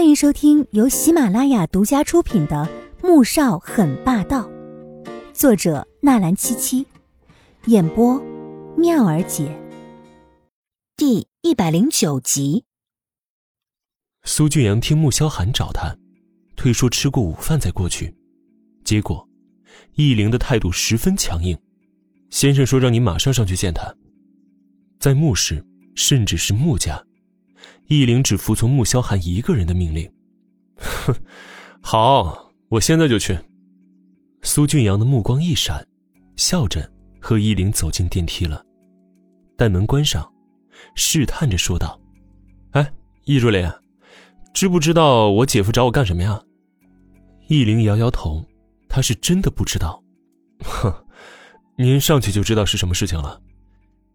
欢迎收听由喜马拉雅独家出品的《穆少很霸道》，作者纳兰七七，演播妙儿姐，第一百零九集。苏俊阳听穆萧寒找他，推说吃过午饭再过去，结果易灵的态度十分强硬。先生说让你马上上去见他。在穆氏，甚至是穆家。易灵只服从穆萧寒一个人的命令。哼，好，我现在就去。苏俊阳的目光一闪，笑着和易灵走进电梯了。待门关上，试探着说道：“哎，易若莲，知不知道我姐夫找我干什么呀？”易灵摇摇头，他是真的不知道。哼，您上去就知道是什么事情了。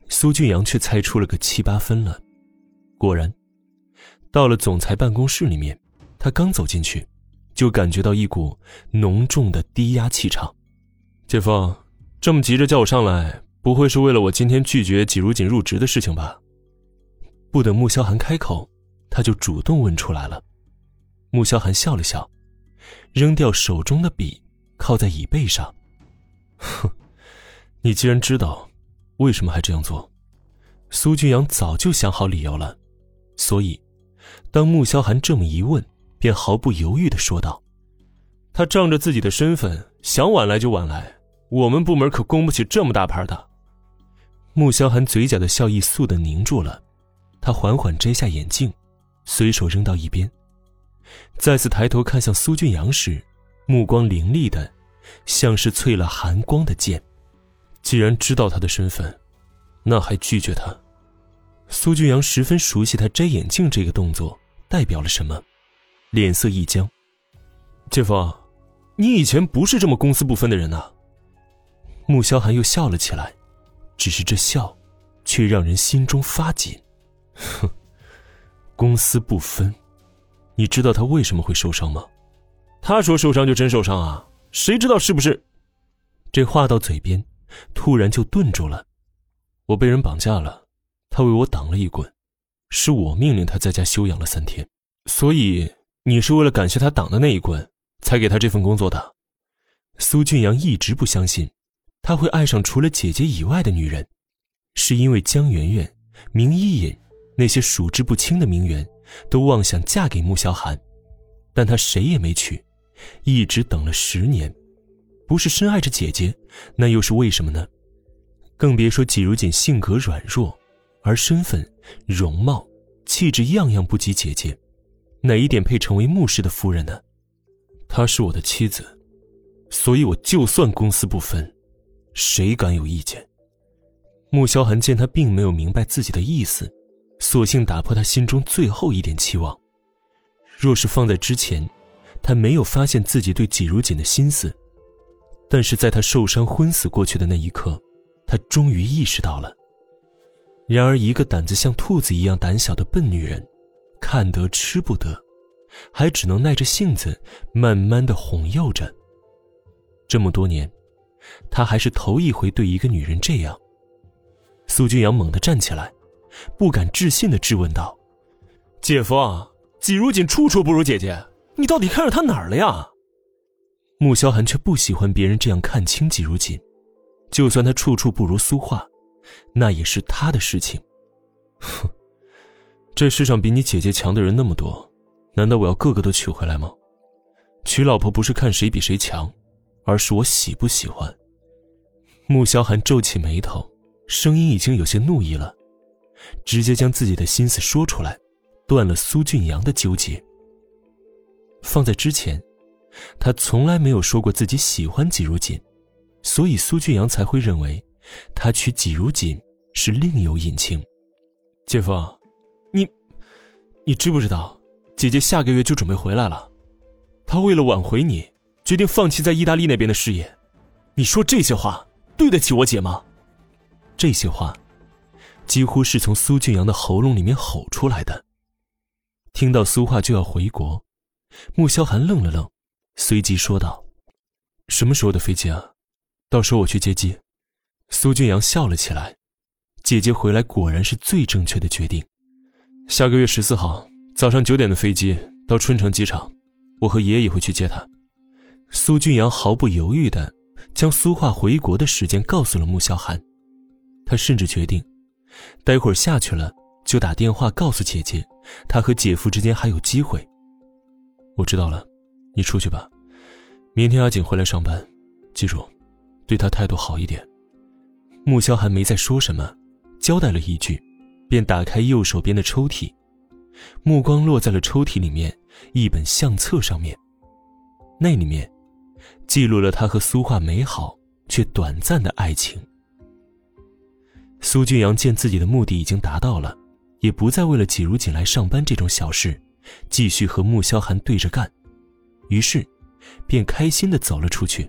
苏俊阳却猜出了个七八分了。果然。到了总裁办公室里面，他刚走进去，就感觉到一股浓重的低压气场。姐夫，这么急着叫我上来，不会是为了我今天拒绝季如锦入职的事情吧？不等穆萧寒开口，他就主动问出来了。穆萧寒笑了笑，扔掉手中的笔，靠在椅背上。哼，你既然知道，为什么还这样做？苏俊阳早就想好理由了，所以。当穆萧寒这么一问，便毫不犹豫的说道：“他仗着自己的身份，想晚来就晚来，我们部门可供不起这么大牌的。”穆萧寒嘴角的笑意速的凝住了，他缓缓摘下眼镜，随手扔到一边，再次抬头看向苏俊阳时，目光凌厉的，像是淬了寒光的剑。既然知道他的身份，那还拒绝他？苏俊阳十分熟悉他摘眼镜这个动作代表了什么，脸色一僵。姐夫，你以前不是这么公私不分的人呐。穆萧寒又笑了起来，只是这笑，却让人心中发紧。哼，公私不分，你知道他为什么会受伤吗？他说受伤就真受伤啊，谁知道是不是？这话到嘴边，突然就顿住了。我被人绑架了。他为我挡了一棍，是我命令他在家休养了三天，所以你是为了感谢他挡的那一棍，才给他这份工作的。苏俊阳一直不相信他会爱上除了姐姐以外的女人，是因为江媛媛、明依隐那些数之不清的名媛都妄想嫁给穆萧寒，但他谁也没娶，一直等了十年，不是深爱着姐姐，那又是为什么呢？更别说季如锦性格软弱。而身份、容貌、气质样样不及姐姐，哪一点配成为穆氏的夫人呢？她是我的妻子，所以我就算公私不分，谁敢有意见？穆萧寒见他并没有明白自己的意思，索性打破他心中最后一点期望。若是放在之前，他没有发现自己对季如锦的心思，但是在他受伤昏死过去的那一刻，他终于意识到了。然而，一个胆子像兔子一样胆小的笨女人，看得吃不得，还只能耐着性子，慢慢的哄诱着。这么多年，他还是头一回对一个女人这样。苏君阳猛地站起来，不敢置信的质问道：“姐夫，季如锦处处不如姐姐，你到底看上她哪儿了呀？”穆萧寒却不喜欢别人这样看清季如锦，就算她处处不如苏画。那也是他的事情。哼，这世上比你姐姐强的人那么多，难道我要个个都娶回来吗？娶老婆不是看谁比谁强，而是我喜不喜欢。穆萧寒皱起眉头，声音已经有些怒意了，直接将自己的心思说出来，断了苏俊阳的纠结。放在之前，他从来没有说过自己喜欢季如锦，所以苏俊阳才会认为。他娶季如锦是另有隐情，姐夫，你，你知不知道，姐姐下个月就准备回来了，她为了挽回你，决定放弃在意大利那边的事业，你说这些话对得起我姐吗？这些话，几乎是从苏俊阳的喉咙里面吼出来的。听到苏画就要回国，穆萧寒愣了愣，随即说道：“什么时候的飞机啊？到时候我去接机。”苏俊阳笑了起来，姐姐回来果然是最正确的决定。下个月十四号早上九点的飞机到春城机场，我和爷爷也会去接他。苏俊阳毫不犹豫的将苏画回国的时间告诉了穆萧寒，他甚至决定，待会儿下去了就打电话告诉姐姐，他和姐夫之间还有机会。我知道了，你出去吧。明天阿锦回来上班，记住，对他态度好一点。穆萧寒没再说什么，交代了一句，便打开右手边的抽屉，目光落在了抽屉里面一本相册上面，那里面。记录了他和苏画美好却短暂的爱情。苏俊阳见自己的目的已经达到了，也不再为了季如锦来上班这种小事，继续和穆萧寒对着干，于是，便开心的走了出去。